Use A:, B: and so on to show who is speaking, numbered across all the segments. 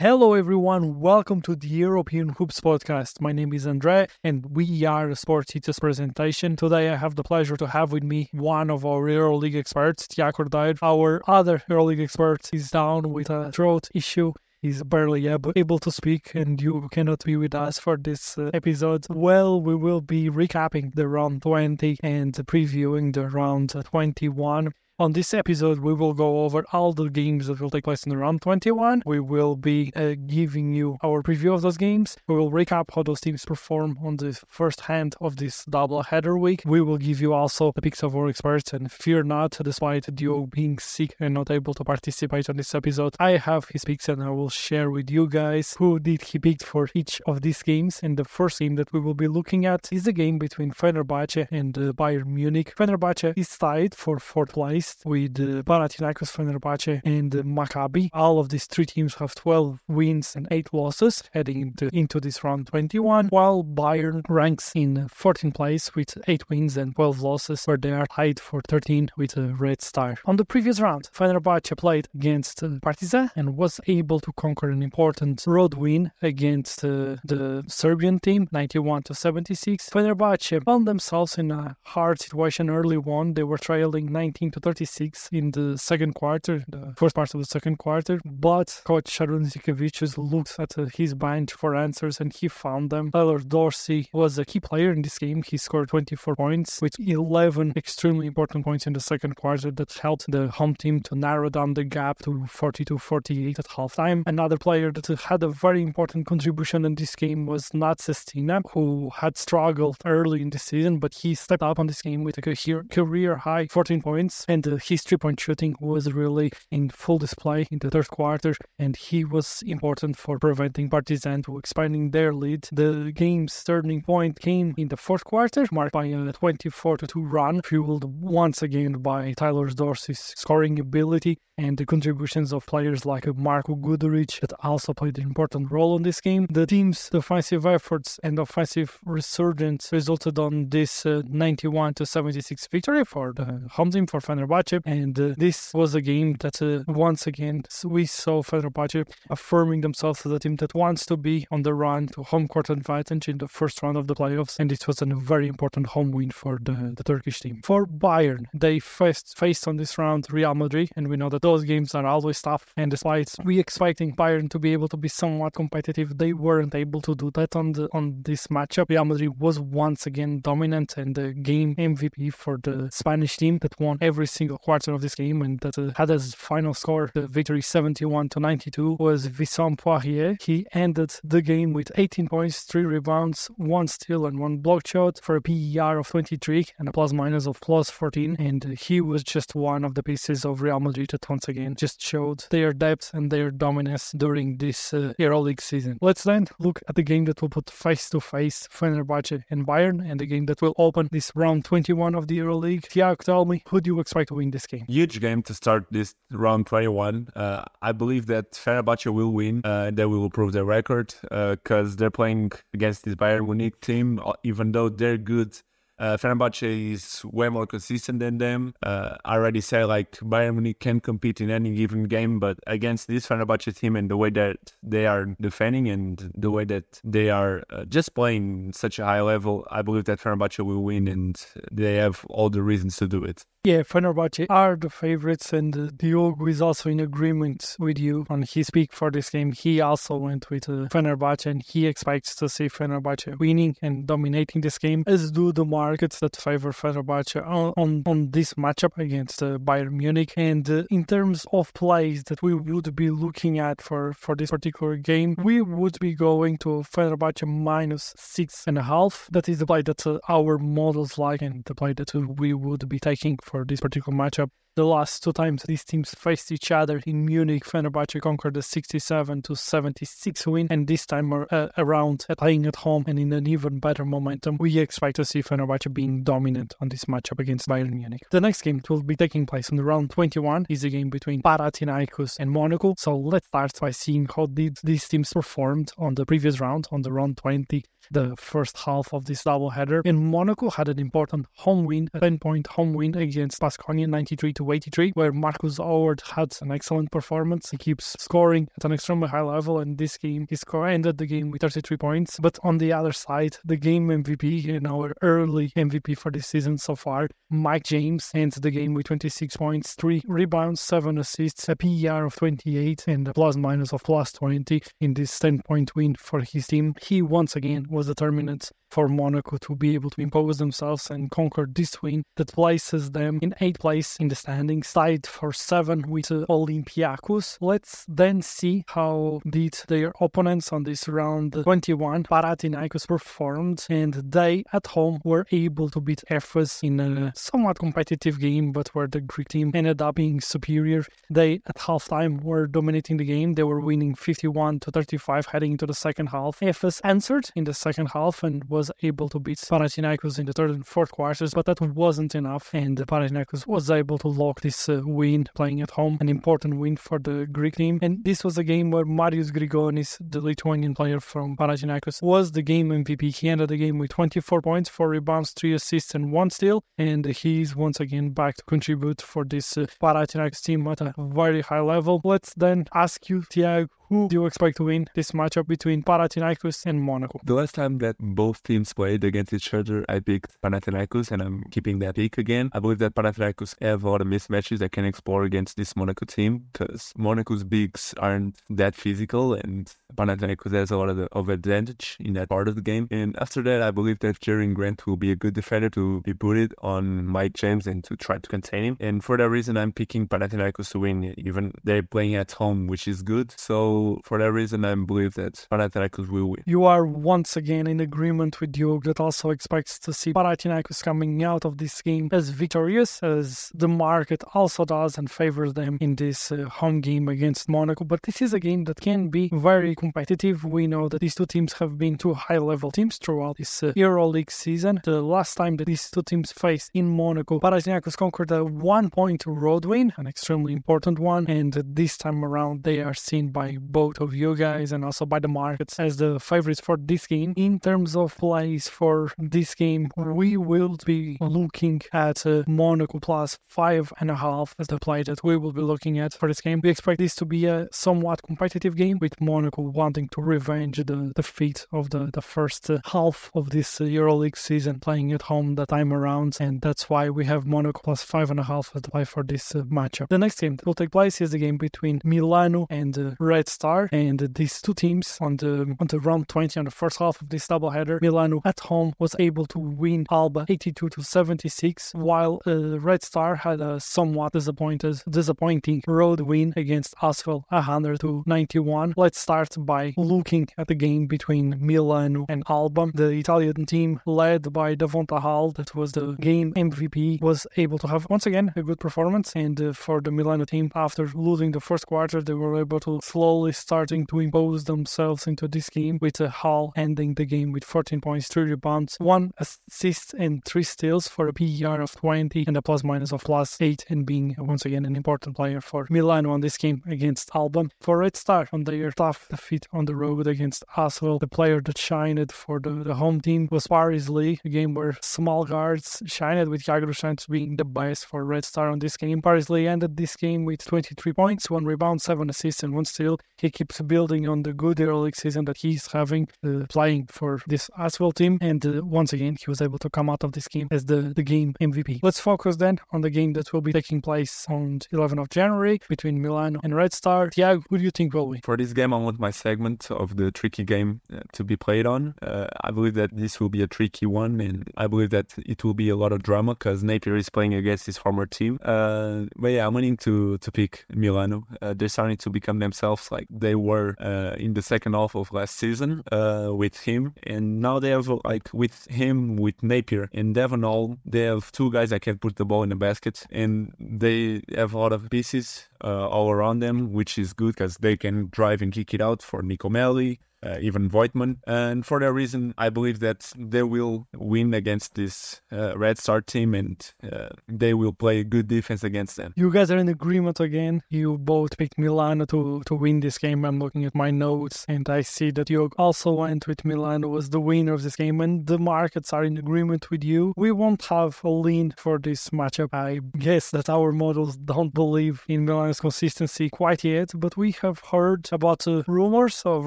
A: Hello, everyone. Welcome to the European Hoops podcast. My name is Andre, and we are a Sports Ethos presentation. Today, I have the pleasure to have with me one of our EuroLeague experts, Tiago Dyer. Our other EuroLeague expert is down with a throat issue. He's barely able, able to speak, and you cannot be with us for this uh, episode. Well, we will be recapping the round 20 and previewing the round 21. On this episode, we will go over all the games that will take place in round 21. We will be uh, giving you our preview of those games. We will recap how those teams perform on the first hand of this double header week. We will give you also the picks of our experts, and fear not, despite Dio being sick and not able to participate on this episode, I have his picks and I will share with you guys who did he picked for each of these games. And the first game that we will be looking at is the game between Fenerbahce and uh, Bayern Munich. Fenerbahce is tied for fourth place with uh, Panathinaikos, Fenerbahce, and Maccabi. All of these three teams have 12 wins and 8 losses heading into, into this round 21, while Bayern ranks in 14th place with 8 wins and 12 losses, where they are tied for 13 with a red star. On the previous round, Fenerbahce played against uh, Partizan and was able to conquer an important road win against uh, the Serbian team, 91 to 76. Fenerbahce found themselves in a hard situation early on. They were trailing 19 to 36 in the second quarter, the first part of the second quarter. But coach Sarunas Jasikevicius looked at uh, his bench for answers and he found them. Tyler Dorsey was a key player in this game. He scored 24 points with 11 extremely important points in the second quarter that helped the home team to narrow down the gap to 42 48 at halftime. Another player that had a very important contribution in this game was Nate Sestina, who had struggled early in the season, but he stepped up on this game with a career high 14 points and uh, his three point shooting was really in full display in the third quarter, and he was important for preventing Partizan to expanding their lead. The game's turning point came in the fourth quarter, marked by a 24 2 run, fueled once again by Tyler Dorsey's scoring ability and the contributions of players like Marko Guduric that also played an important role in this game. The team's defensive efforts and offensive resurgence resulted on this uh, 91 to 76 victory for the home team for Fenerbahce, and uh, this was a game that uh, once again we saw Fenerbahce affirming themselves as a team that wants to be on the run to home court advantage in the first round of the playoffs, and it was a very important home win for the, the Turkish team. For Bayern, they faced, faced on this round Real Madrid, and we know that those games are always tough. And despite we expecting Bayern to be able to be somewhat competitive, they weren't able to do that on the on this matchup. Real Madrid was once again dominant and the game MVP for the Spanish team that won every single quarter of this game and that uh, had as final score the victory 71 to 92 was Vincent Poirier. He ended the game with 18 points, 3 rebounds, 1 steal and 1 block shot for a PER of 23 and a plus minus of plus 14 and he was just one of the pieces of Real Madrid that once again just showed their depth and their dominance during this uh, EuroLeague season. Let's then look at the game that will put face to face Fenerbahce and Bayern and the game that will open this round 21 of the EuroLeague. Tiago, tell me, who do you expect to win this game?
B: Huge game to start this round 21. Uh, I believe that Fenerbahce will win. Uh, they will prove their record because uh, they're playing against this Bayern Munich team, uh, even though they're good uh, Fenerbahce is way more consistent than them. Uh, I already said like Bayern Munich can compete in any given game, but against this Fenerbahce team and the way that they are defending and the way that they are uh, just playing such a high level, I believe that Fenerbahce will win and they have all the reasons to do it.
A: Yeah, Fenerbahce are the favorites, and uh, Diogo is also in agreement with you on his pick for this game. He also went with uh, Fenerbahce, and he expects to see Fenerbahce winning and dominating this game, as do the markets that favor Fenerbahce on, on, on this matchup against uh, Bayern Munich. And uh, in terms of plays that we would be looking at for, for this particular game, we would be going to Fenerbahce minus six and a half. That is the play that uh, our models like, and the play that we would be taking for this particular matchup. The last two times these teams faced each other in Munich, Fenerbahce conquered a 67 to 76 win, and this time uh, around playing at home and in an even better momentum, we expect to see Fenerbahce being dominant on this matchup against Bayern Munich. The next game that will be taking place on the round 21 is a game between Panathinaikos and Monaco. So let's start by seeing how did these teams performed on the previous round, on the round 20 the first half of this doubleheader. And Monaco had an important home win, a 10 point home win against Baskonia 93 to 83, where Marcus Howard had an excellent performance. He keeps scoring at an extremely high level, and this game he scored ended the game with 33 points. But on the other side, the game MVP and our early MVP for this season so far, Mike James ends the game with 26 points, three rebounds, seven assists, a PER of 28, and a plus minus of plus 20 in this 10 point win for his team. He once again was determinant for Monaco to be able to impose themselves and conquer this win that places them in eighth place in the standings, tied for seven with uh, Olympiacos. Let's then see how did their opponents on this round 21, Panathinaikos, performed, and they at home were able to beat Efes in a somewhat competitive game, but where the Greek team ended up being superior. They at halftime were dominating the game. They were winning 51 to 35 heading into the second half. Efes answered in the second half and was was able to beat Panathinaikos in the third and fourth quarters, but that wasn't enough. And Panathinaikos was able to lock this uh, win playing at home, an important win for the Greek team. And this was a game where Marius Grigonis, the Lithuanian player from Panathinaikos, was the game MVP. He ended the game with 24 points, 4 rebounds, 3 assists, and 1 steal. And he's once again back to contribute for this uh, Panathinaikos team at a very high level. Let's then ask you, Tiago, who do you expect to win this matchup between Panathinaikos and Monaco?
B: The last time that both teams played against each other, I picked Panathinaikos, and I'm keeping that pick again. I believe that Panathinaikos have a lot of mismatches I can explore against this Monaco team because Monaco's bigs aren't that physical, and Panathinaikos has a lot of, the, of advantage in that part of the game. And after that, I believe that Jerian Grant will be a good defender to be put on Mike James and to try to contain him. And for that reason, I'm picking Panathinaikos to win, even they're playing at home, which is good. So for that reason, I believe that Panathinaikos will win.
A: You are once again in agreement with Diogo that also expects to see Panathinaikos coming out of this game as victorious, as the market also does and favors them in this uh, home game against Monaco. But this is a game that can be very competitive. We know that these two teams have been two high-level teams throughout this uh, EuroLeague season. The last time that these two teams faced in Monaco, Panathinaikos conquered a one-point road win, an extremely important one, and this time around they are seen by both of you guys and also by the markets as the favorites for this game. In terms of plays for this game, we will be looking at uh, Monaco plus five and a half as the play that we will be looking at for this game. We expect this to be a somewhat competitive game with Monaco wanting to revenge the defeat of the, the first uh, half of this uh, EuroLeague season playing at home that time around, and that's why we have Monaco plus five and a half as the play for this uh, matchup. The next game that will take place is the game between Milano and uh, Red Star, and these two teams on the on the round 20 on the first half of this doubleheader, Milano at home was able to win Alba 82 to 76, while uh, Red Star had a somewhat disappointed disappointing road win against Asvel 100 to 91. Let's start by looking at the game between Milano and Alba. The Italian team led by Devonta Hall, that was the game MVP, was able to have once again a good performance. And uh, for the Milano team, after losing the first quarter, they were able to slowly starting to impose themselves into this game with a Hall ending the game with 14 points, 3 rebounds, 1 assist and 3 steals for a PER of 20 and a plus minus of plus 8 and being once again an important player for Milan on this game against Alba. For Red Star on their tough defeat on the road against Asvel, the player that shined for the, the home team was Paris Lee, a game where small guards shined with Jagroshanks being the best for Red Star on this game. Paris Lee ended this game with 23 points, 1 rebound, 7 assists and 1 steal. He keeps building on the good early season that he's having, uh, playing for this Asvel team. And uh, once again, he was able to come out of this game as the, the game MVP. Let's focus then on the game that will be taking place on 11th of January between Milano and Red Star. Tiago, who do you think will win?
B: For this game, I want my segment of the tricky game uh, to be played on. Uh, I believe that this will be a tricky one, and I believe that it will be a lot of drama because Napier is playing against his former team. Uh, but yeah, I'm willing to to pick Milano. Uh, they're starting to become themselves like they were uh, in the second half of last season uh, with him, and now they have like with him, with Napier and Devon Hall, they have two guys that can put the ball in the basket, and they have a lot of pieces uh, all around them, which is good because they can drive and kick it out for Nico Melli, uh, even Voigtmann. And for that reason, I believe that they will win against this uh, Red Star team and uh, they will play a good defense against them.
A: You guys are in agreement again. You both picked Milano to, to win this game. I'm looking at my notes and I see that you also went with Milano as the winner of this game and the markets are in agreement with you. We won't have a lean for this matchup. I guess that our models don't believe in Milano's consistency quite yet, but we have heard about rumors of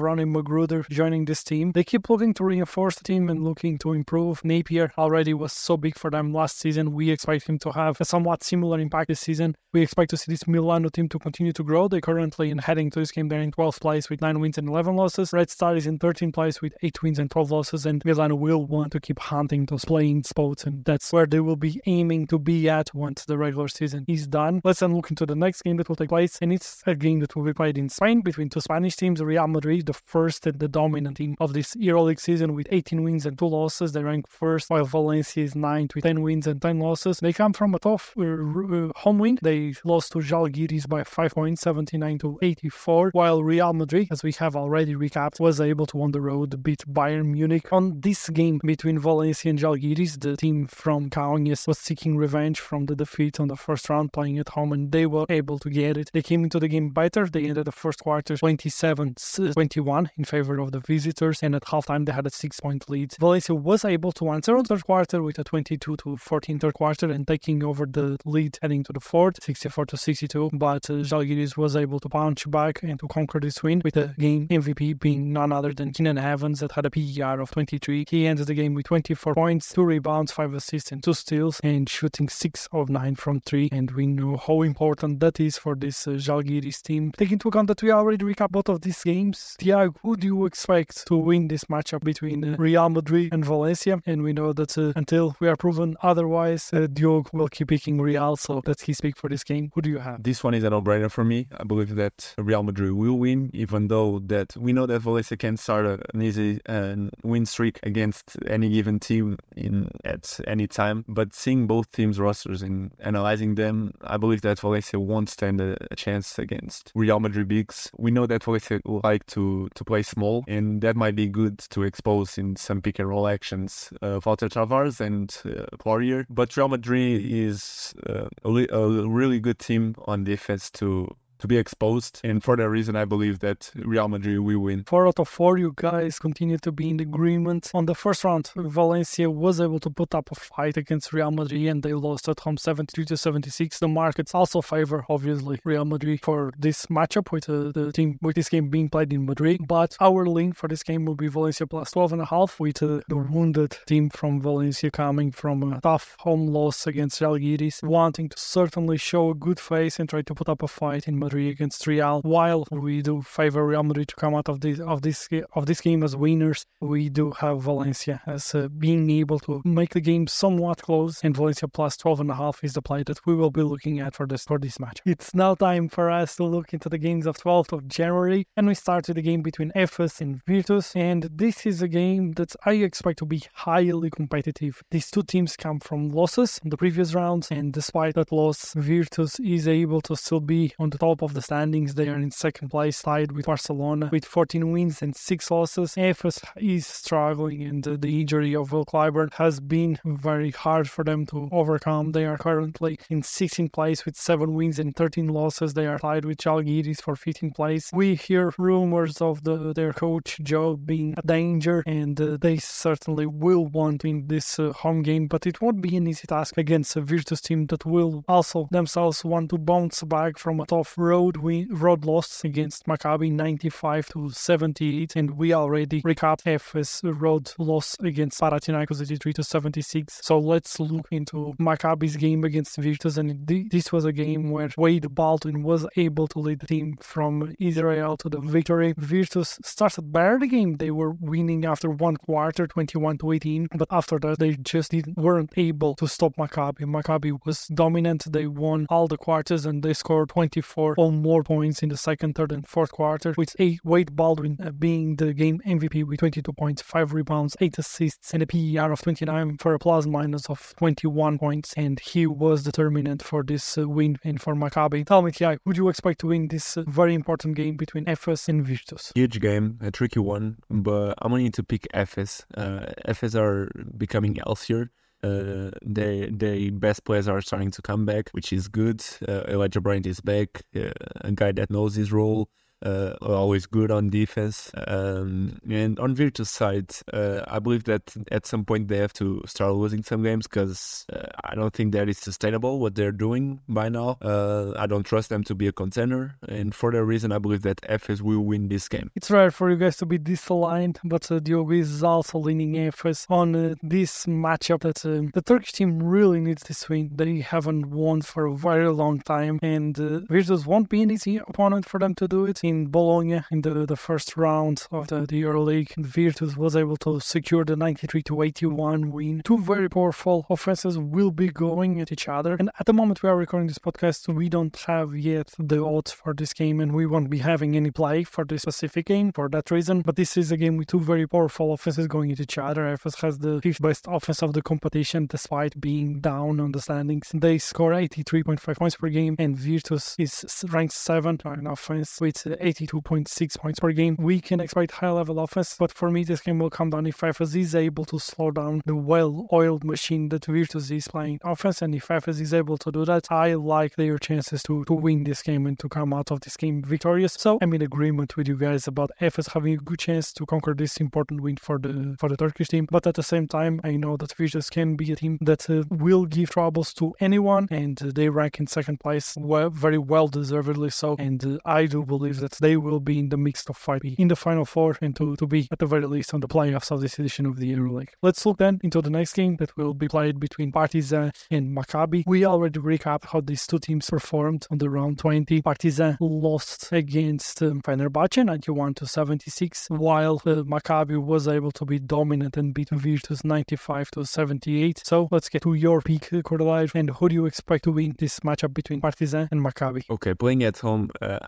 A: Ronnie McGrew joining this team. They keep looking to reinforce the team and looking to improve. Napier already was so big for them last season. We expect him to have a somewhat similar impact this season. We expect to see this Milano team to continue to grow. They currently in heading to this game they're in 12th place with 9 wins and 11 losses. Red Star is in 13th place with 8 wins and 12 losses and Milano will want to keep hunting those playing spots and that's where they will be aiming to be at once the regular season is done. Let's then look into the next game that will take place and it's a game that will be played in Spain between two Spanish teams, Real Madrid, the first the dominant team of this EuroLeague season with 18 wins and 2 losses. They rank first, while Valencia is ninth with 10 wins and 10 losses. They come from a tough uh, uh, home win. They lost to Žalgiris by 5 points, 79 to 84, while Real Madrid, as we have already recapped, was able to on the road beat Bayern Munich. On this game between Valencia and Žalgiris, the team from Kaunas was seeking revenge from the defeat on the first round playing at home, and they were able to get it. They came into the game better. They ended the first quarter 27 21 in favor favor of the visitors, and at halftime they had a six-point lead. Valencia was able to answer on third quarter with a 22 to 14 third quarter and taking over the lead heading to the fourth, 64 to 62. But uh, Žalgiris was able to punch back and to conquer this win with the game MVP being none other than Keenan Evans that had a PER of 23. He ended the game with 24 points, two rebounds, five assists, and two steals, and shooting six of nine from three. And we know how important that is for this uh, Žalgiris team. Taking into account that we already recap both of these games, Tiago, who do you expect to win this matchup between uh, Real Madrid and Valencia. And we know that uh, until we are proven otherwise, uh, Diogo will keep picking Real. So that's his pick for this game. Who do you have?
B: This one is a no-brainer for me. I believe that Real Madrid will win, even though that we know that Valencia can start an easy uh, win streak against any given team in at any time. But seeing both teams' rosters and analyzing them, I believe that Valencia won't stand a, a chance against Real Madrid bigs. We know that Valencia will like to to play small, and that might be good to expose in some pick and roll actions uh, Walter Tavares and uh, Poirier. But Real Madrid is uh, a, a really good team on defense to to be exposed. And for that reason, I believe that Real Madrid will win.
A: Four out of four, you guys continue to be in agreement. On the first round, Valencia was able to put up a fight against Real Madrid and they lost at home 72 to 76. The markets also favor, obviously, Real Madrid for this matchup with uh, the team, with this game being played in Madrid. But our link for this game will be Valencia plus 12 and a half with uh, the wounded team from Valencia coming from a tough home loss against Žalgiris, wanting to certainly show a good face and try to put up a fight in Madrid Madrid against Real. While we do favor Real Madrid to come out of this of this of this game as winners, we do have Valencia as uh, being able to make the game somewhat close. And Valencia plus 12 and a half is the play that we will be looking at for this for this match. It's now time for us to look into the games of 12th of January, and we start with the game between Efes and Virtus. And this is a game that I expect to be highly competitive. These two teams come from losses in the previous rounds, and despite that loss, Virtus is able to still be on the top of the standings. They are in second place, tied with Barcelona with 14 wins and 6 losses. Efes is struggling, and the injury of Will Clyburn has been very hard for them to overcome. They are currently in 16th place with 7 wins and 13 losses. They are tied with Žalgiris for 15th place. We hear rumors of the, their coach Joe being a danger, and uh, they certainly will want win this uh, home game, but it won't be an easy task against a Virtus team that will also themselves want to bounce back from a tough road win, road loss against Maccabi 95 to 78, and we already recapped Efes road loss against Panathinaikos 83 to 76. So let's look into Maccabi's game against Virtus, and this was a game where Wade Baldwin was able to lead the team from Israel to the victory. Virtus started better the game; they were winning after one quarter, 21 to 18, but after that they just weren't able to stop Maccabi. Maccabi was dominant; they won all the quarters and they scored 24 score or more points in the second, third, and fourth quarter, with eight, Wade Baldwin uh, being the game MVP with 22 points, 5 rebounds, 8 assists, and a PER of 29 for a plus minus of 21 points. And he was determinant for this uh, win and for Maccabi. Tell me, Tiago, would you expect to win this uh, very important game between Efes and Virtus?
B: Huge game, a tricky one, but I'm going to pick Efes. Uh, Efes are becoming healthier. Uh, they the best players are starting to come back, which is good. Uh, Elijah Bryant is back, uh, a guy that knows his role uh, always good on defense. Um, and on Virtus side, uh, I believe that at some point they have to start losing some games because uh, I don't think that is sustainable what they're doing by now. Uh, I don't trust them to be a contender, and for that reason, I believe that Efes will win this game.
A: It's rare for you guys to be disaligned, but uh, Diogo is also leaning Efes on uh, this matchup that uh, the Turkish team really needs this win. They haven't won for a very long time, and Virtus won't be an easy opponent for them to do it in Bologna in the, the first round of the, the EuroLeague. Virtus was able to secure the 93 to 81 win. Two very powerful offenses will be going at each other. And at the moment we are recording this podcast, we don't have yet the odds for this game, and we won't be having any play for this specific game for that reason. But this is a game with two very powerful offenses going at each other. Efes has the fifth best offense of the competition despite being down on the standings. They score 83.5 points per game, and Virtus is ranked seventh in offense with 82.6 points per game. We can expect high level offense, but for me, this game will come down if Efes is able to slow down the well oiled machine that Virtus is playing offense. And if Efes is able to do that, I like their chances to, to win this game and to come out of this game victorious. So I'm in agreement with you guys about Efes having a good chance to conquer this important win for the for the Turkish team. But at the same time, I know that Virtus can be a team that uh, will give troubles to anyone, and uh, they rank in second place well, very well deservedly so. And uh, I do believe that they will be in the mix of fight in the final four and to, to be at the very least on the playoffs of this edition of the EuroLeague. Let's look then into the next game that will be played between Partizan and Maccabi. We already recap how these two teams performed on the round 20. Partizan lost against um, Fenerbahce 91 to 76, while uh, Maccabi was able to be dominant and beat Virtus 95 to 78. So let's get to your pick, uh, Cordelive, and who do you expect to win this matchup between Partizan and Maccabi?
B: Okay, playing at home, uh,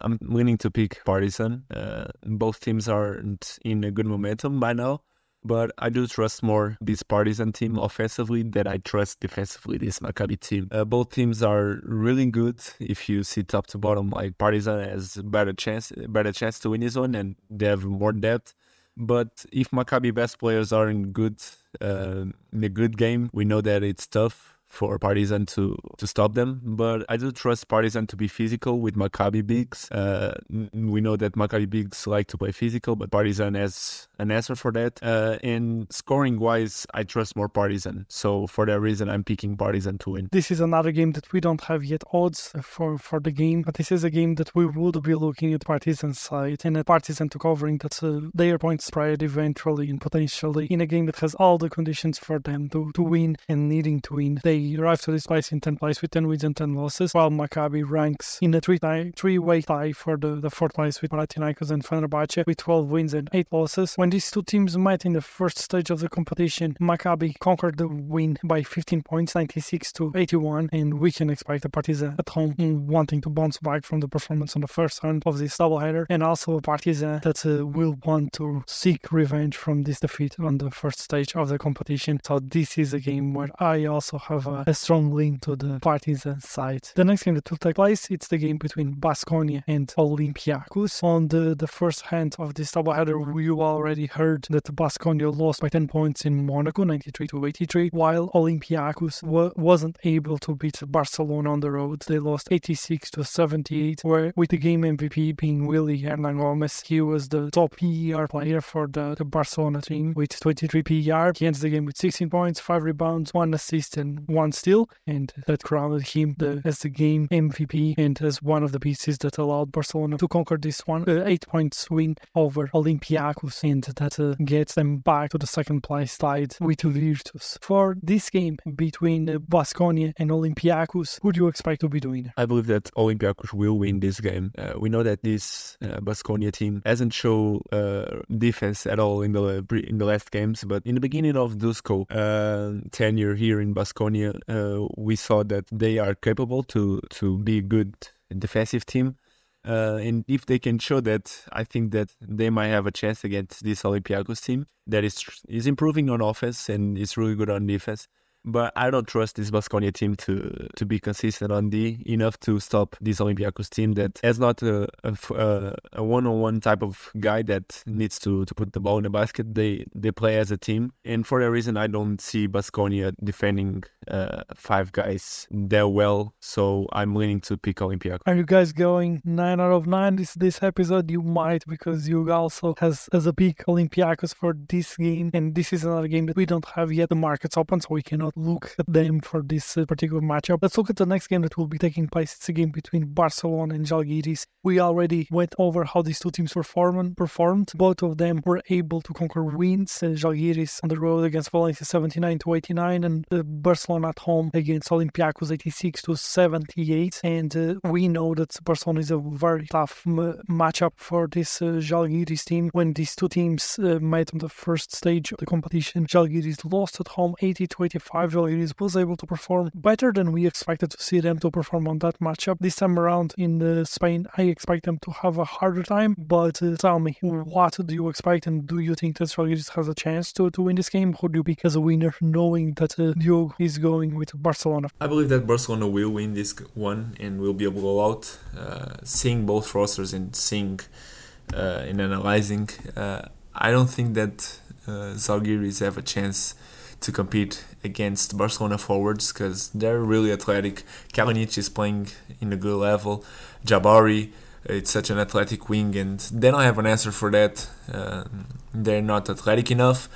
B: I'm leaning to pick Partizan. Uh, both teams aren't in a good momentum by now, but I do trust more this Partizan team offensively than I trust defensively this Maccabi team. Uh, both teams are really good. If you see top to bottom, like Partizan has better chance, better chance to win this one, and they have more depth. But if Maccabi best players are in good, uh, in a good game, we know that it's tough for Partizan to to stop them. But I do trust Partizan to be physical with Maccabi bigs. Uh, we know that Maccabi bigs like to play physical, but Partizan has an answer for that. Uh, and scoring wise, I trust more Partizan. So for that reason, I'm picking Partizan to win.
A: This is another game that we don't have yet odds for for the game, but this is a game that we would be looking at Partizan side and at Partizan to covering that uh, their point spread eventually and potentially in a game that has all the conditions for them to, to win and needing to win. They arrive to this place in 10th place with 10 wins and 10 losses, while Maccabi ranks in a three tie, three-way tie for the, the fourth place with Panathinaikos and Fenerbahce with 12 wins and 8 losses. When these two teams met in the first stage of the competition, Maccabi conquered the win by 15 points, 96 to 81, and we can expect the Partizan at home wanting to bounce back from the performance on the first round of this doubleheader, and also a Partizan that uh, will want to seek revenge from this defeat on the first stage of the competition. So this is a game where I also have a strong lean to the Partizan side. The next game that will take place, it's the game between Baskonia and Olympiacos. On the, the first hand of this doubleheader, we already heard that Baskonia lost by 10 points in Monaco, 93 to 83, while Olympiacos wasn't able to beat Barcelona on the road. They lost 86 to 78, where with the game MVP being Willy Hernangomez, he was the top PER player for the, the Barcelona team with 23 PER. He ends the game with 16 points, 5 rebounds, 1 assist, and 1 steal, and that crowned him the, as the game MVP and as one of the pieces that allowed Barcelona to conquer this one uh, 8 points win over Olympiacos, and that uh, gets them back to the second place side with Virtus. For this game between uh, Baskonia and Olympiacos, who do you expect to be doing?
B: I believe that Olympiacos will win this game. Uh, we know that this uh, Baskonia team hasn't shown uh, defense at all in the in the last games, but in the beginning of Dusko uh, tenure here in Baskonia, uh, we saw that they are capable to to be a good defensive team. Uh, and if they can show that, I think that they might have a chance against this Olympiacos team that is is improving on offense and is really good on defense. But I don't trust this Baskonia team to to be consistent on D enough to stop this Olympiacos team that has not a, a, one-on-one type of guy that needs to, to put the ball in the basket. They they play as a team, and for that reason, I don't see Baskonia defending uh, five guys that well. So I'm leaning to pick Olympiacos.
A: Are you guys going nine out of nine this this episode? You might because you also has as a pick Olympiacos for this game, and this is another game that we don't have yet. The markets open, so we cannot look at them for this uh, particular matchup. Let's look at the next game that will be taking place. It's a game between Barcelona and Žalgiris. We already went over how these two teams performed. Performed. Both of them were able to conquer wins. Uh, Žalgiris on the road against Valencia 79 to 89, and uh, Barcelona at home against Olympiacos 86 to 78. And uh, we know that Barcelona is a very tough m- matchup for this uh, Žalgiris team. When these two teams uh, met on the first stage of the competition, Žalgiris lost at home 80 to 85. Žalgiris was able to perform better than we expected to see them to perform on that matchup. This time around in uh, Spain, I expect them to have a harder time. But uh, tell me, what do you expect, and do you think that Žalgiris has a chance to, to win this game? Who do you pick as a winner, knowing that uh, Diogo is going with Barcelona?
C: I believe that Barcelona will win this one and will be able to go out. Uh, seeing both rosters and seeing uh, and analyzing, uh, I don't think that uh, Zalgiris have a chance to compete against Barcelona forwards because they're really athletic. Kalinic is playing in a good level. Jabari, it's such an athletic wing, and they don't have an answer for that. Uh, they're not athletic enough.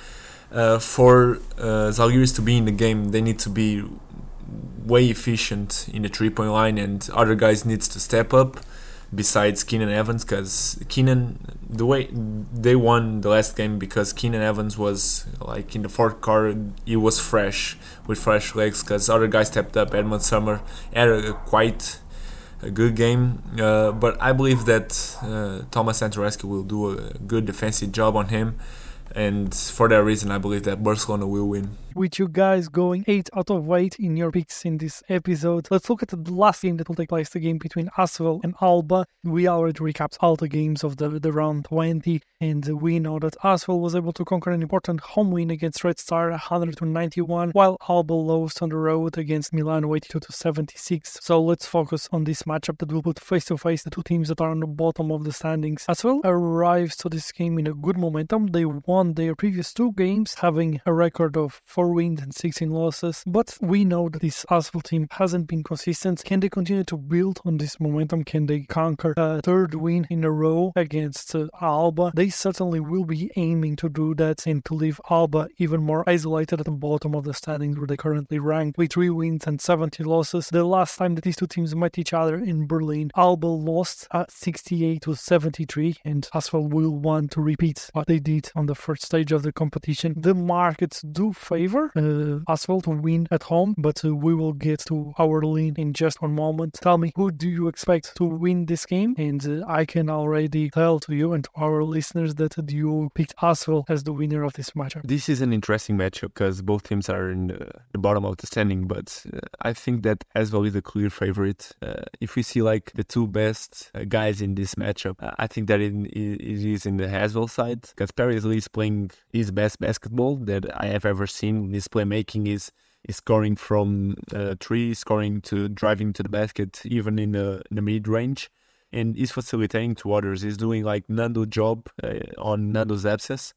C: Uh, for uh, Zalgiris to be in the game, they need to be way efficient in the three point line, and other guys needs to step up besides Keenan Evans because Keenan the way they won the last game because Keenan Evans was like in the fourth quarter he was fresh with fresh legs because other guys stepped up Edmond Sumner had a, quite a good game. Uh, but I believe that uh, Tomas Satoransky will do a good defensive job on him and for that reason I believe that Barcelona will win
A: with you guys going 8 out of 8 in your picks in this episode. Let's look at the last game that will take place, the game between Asvel and Alba. We already recapped all the games of the, the round 20, and we know that Asvel was able to conquer an important home win against Red Star 100 to 91, while Alba lost on the road against Milan 82 to 76. So let's focus on this matchup that will put face to face the two teams that are on the bottom of the standings. Asvel arrives to this game in a good momentum. They won their previous two games, having a record of 4 wins and 16 losses. But we know that this Asvel team hasn't been consistent. Can they continue to build on this momentum? Can they conquer a third win in a row against uh, Alba? They certainly will be aiming to do that and to leave Alba even more isolated at the bottom of the standings where they currently rank with 3 wins and 70 losses. The last time that these two teams met each other in Berlin, Alba lost at 68 to 73 and Asvel will want to repeat what they did on the first stage of the competition. The markets do favor uh, Asvel to win at home, but uh, we will get to our lean in just one moment. Tell me, who do you expect to win this game? And uh, I can already tell to you and to our listeners that you picked Asvel as the winner of this matchup.
B: This is an interesting matchup because both teams are in the, the bottom of the standing, but uh, I think that Asvel is a clear favorite. Uh, if we see like the two best uh, guys in this matchup, I think that it, it is in the Asvel side because Paris is playing his best basketball that I have ever seen his playmaking is scoring from uh, three, scoring to driving to the basket, even in the, in the mid range, and he's facilitating to others. He's doing like Nando job uh, on Nando's abscess,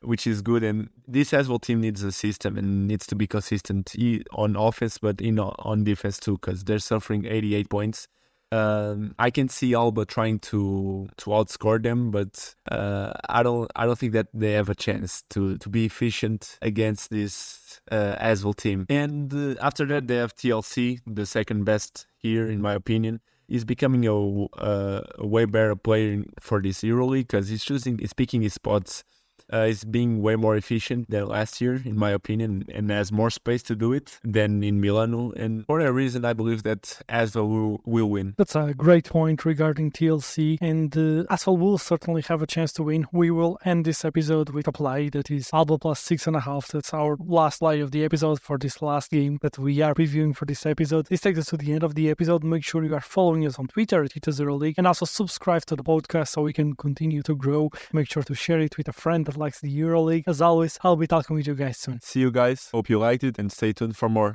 B: which is good. And this Asvel team needs a system and needs to be consistent on offense, but in on defense too, because they're suffering 88 points um, I can see Alba trying to to outscore them, but uh, I don't I don't think that they have a chance to to be efficient against this uh, Asvel team. And uh, after that, they have TLC, the second best here in my opinion. He's becoming a, a way better player for this EuroLeague because he's choosing, he's picking his spots uh, is being way more efficient than last year, in my opinion, and has more space to do it than in Milano. And for that reason, I believe that Asvel will, will win.
A: That's a great point regarding TLC, and uh, will certainly have a chance to win. We will end this episode with a play that is Alba plus six and a half. That's our last play of the episode for this last game that we are previewing for this episode. This takes us to the end of the episode. Make sure you are following us on Twitter at League and also subscribe to the podcast so we can continue to grow. Make sure to share it with a friend that likes the EuroLeague. As always, I'll be talking with you guys soon.
B: See you guys. Hope you liked it and stay tuned for more.